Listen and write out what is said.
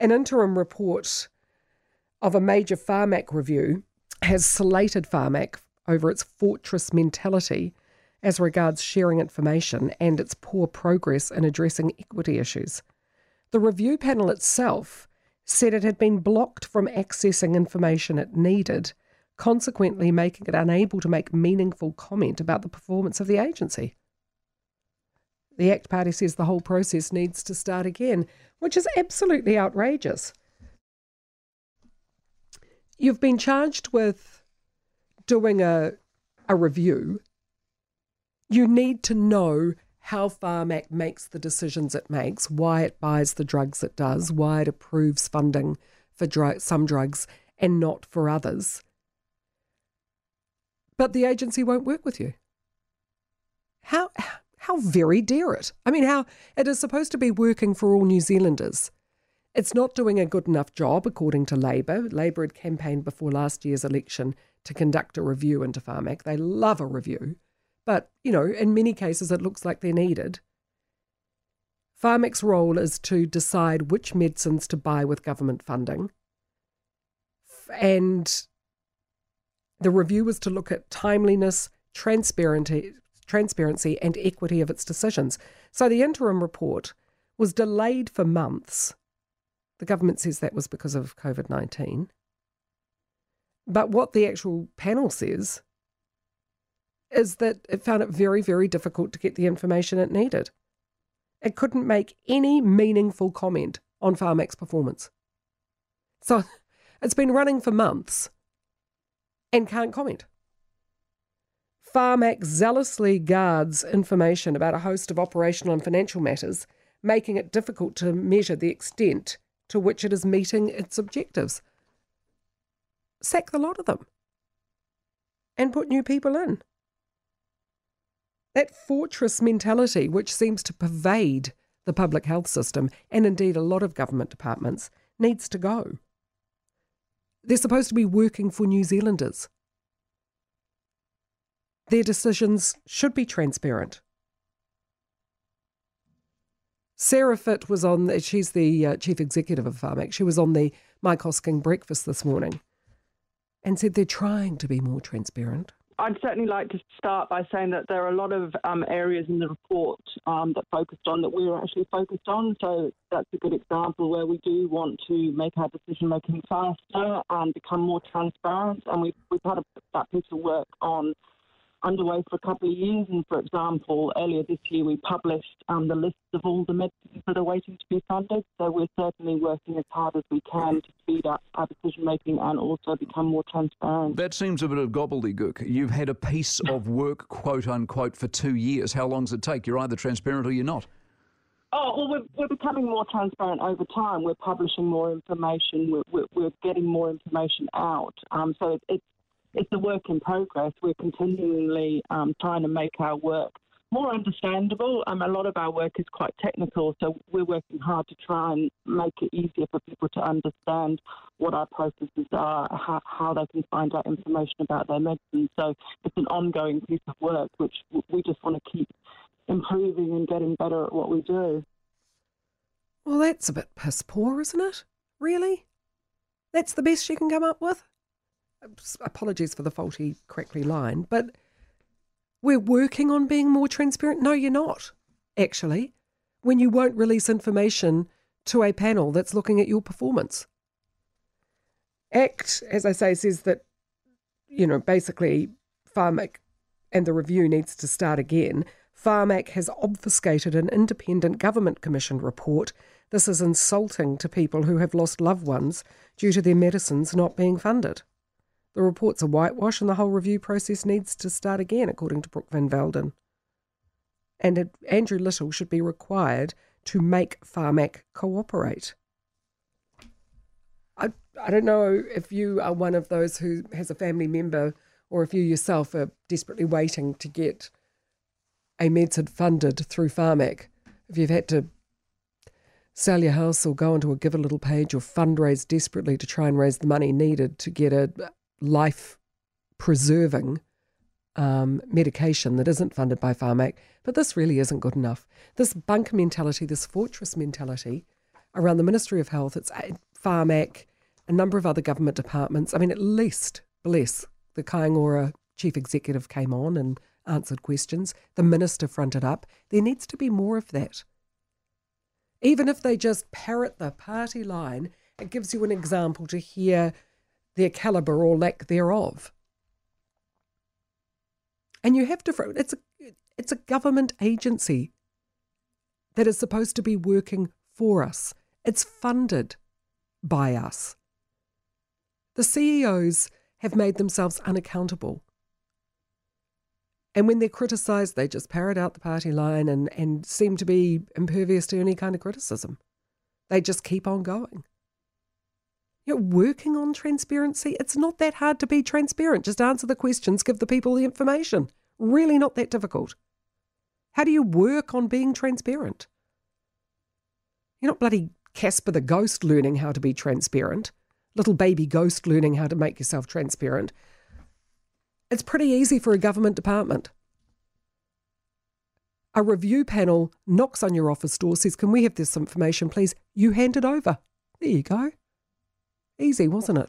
An interim report of a major Pharmac review has slated Pharmac over its fortress mentality as regards sharing information and its poor progress in addressing equity issues. The review panel itself said it had been blocked from accessing information it needed, consequently making it unable to make meaningful comment about the performance of the agency. The ACT Party says the whole process needs to start again, which is absolutely outrageous. You've been charged with doing a, a review. You need to know how Pharmac makes the decisions it makes, why it buys the drugs it does, why it approves funding for dr- some drugs and not for others. But the agency won't work with you. How how very dare it? I mean, how it is supposed to be working for all New Zealanders. It's not doing a good enough job, according to Labour. Labour had campaigned before last year's election to conduct a review into Pharmac. They love a review. But, you know, in many cases it looks like they're needed. Pharmac's role is to decide which medicines to buy with government funding. And the review was to look at timeliness, transparency, transparency and equity of its decisions. So the interim report was delayed for months. The government says that was because of COVID 19. But what the actual panel says is that it found it very, very difficult to get the information it needed. It couldn't make any meaningful comment on Pharmac's performance. So it's been running for months and can't comment. Pharmac zealously guards information about a host of operational and financial matters, making it difficult to measure the extent to which it is meeting its objectives. Sack the lot of them and put new people in. That fortress mentality, which seems to pervade the public health system and indeed a lot of government departments, needs to go. They're supposed to be working for New Zealanders. Their decisions should be transparent. Sarah Fitt was on, she's the uh, chief executive of Pharmac. She was on the Mike Hosking breakfast this morning and said they're trying to be more transparent. I'd certainly like to start by saying that there are a lot of um, areas in the report um, that focused on that we were actually focused on. So that's a good example where we do want to make our decision making faster and become more transparent. And we've, we've had a, that piece of work on underway for a couple of years. And for example, earlier this year we published um, the list of all the medicines that are waiting to be funded. So we're certainly working as hard as we can to speed up our decision making and also become more transparent. That seems a bit of gobbledygook. You've had a piece of work, quote unquote, for two years. How long does it take? You're either transparent or you're not. Oh, well, we're, we're becoming more transparent over time. We're publishing more information. We're, we're, we're getting more information out. Um, so it, it's it's a work in progress. We're continually um, trying to make our work more understandable. Um, a lot of our work is quite technical, so we're working hard to try and make it easier for people to understand what our processes are, how, how they can find out information about their medicine. So it's an ongoing piece of work, which we just want to keep improving and getting better at what we do. Well, that's a bit piss poor, isn't it? Really? That's the best you can come up with? Apologies for the faulty, crackly line, but we're working on being more transparent. No, you're not, actually, when you won't release information to a panel that's looking at your performance. ACT, as I say, says that, you know, basically Pharmac and the review needs to start again. Pharmac has obfuscated an independent government commissioned report. This is insulting to people who have lost loved ones due to their medicines not being funded. The report's a whitewash and the whole review process needs to start again, according to Brooke Van Velden. And Andrew Little should be required to make Pharmac cooperate. I, I don't know if you are one of those who has a family member or if you yourself are desperately waiting to get a medicine funded through Pharmac. If you've had to sell your house or go onto a give a little page or fundraise desperately to try and raise the money needed to get a, life preserving um, medication that isn't funded by Pharmac, but this really isn't good enough. This bunker mentality, this fortress mentality, around the Ministry of Health, it's Pharmac, a number of other government departments. I mean, at least, bless, the Kāinga chief executive came on and answered questions. The minister fronted up. There needs to be more of that. Even if they just parrot the party line, it gives you an example to hear their calibre or lack thereof. And you have to, it's a, it's a government agency that is supposed to be working for us. It's funded by us. The CEOs have made themselves unaccountable. And when they're criticised, they just parrot out the party line and, and seem to be impervious to any kind of criticism. They just keep on going. You know, working on transparency, it's not that hard to be transparent. Just answer the questions, give the people the information. Really not that difficult. How do you work on being transparent? You're not bloody Casper the ghost learning how to be transparent, little baby ghost learning how to make yourself transparent. It's pretty easy for a government department. A review panel knocks on your office door, says, Can we have this information, please? You hand it over. There you go. Easy, wasn't it?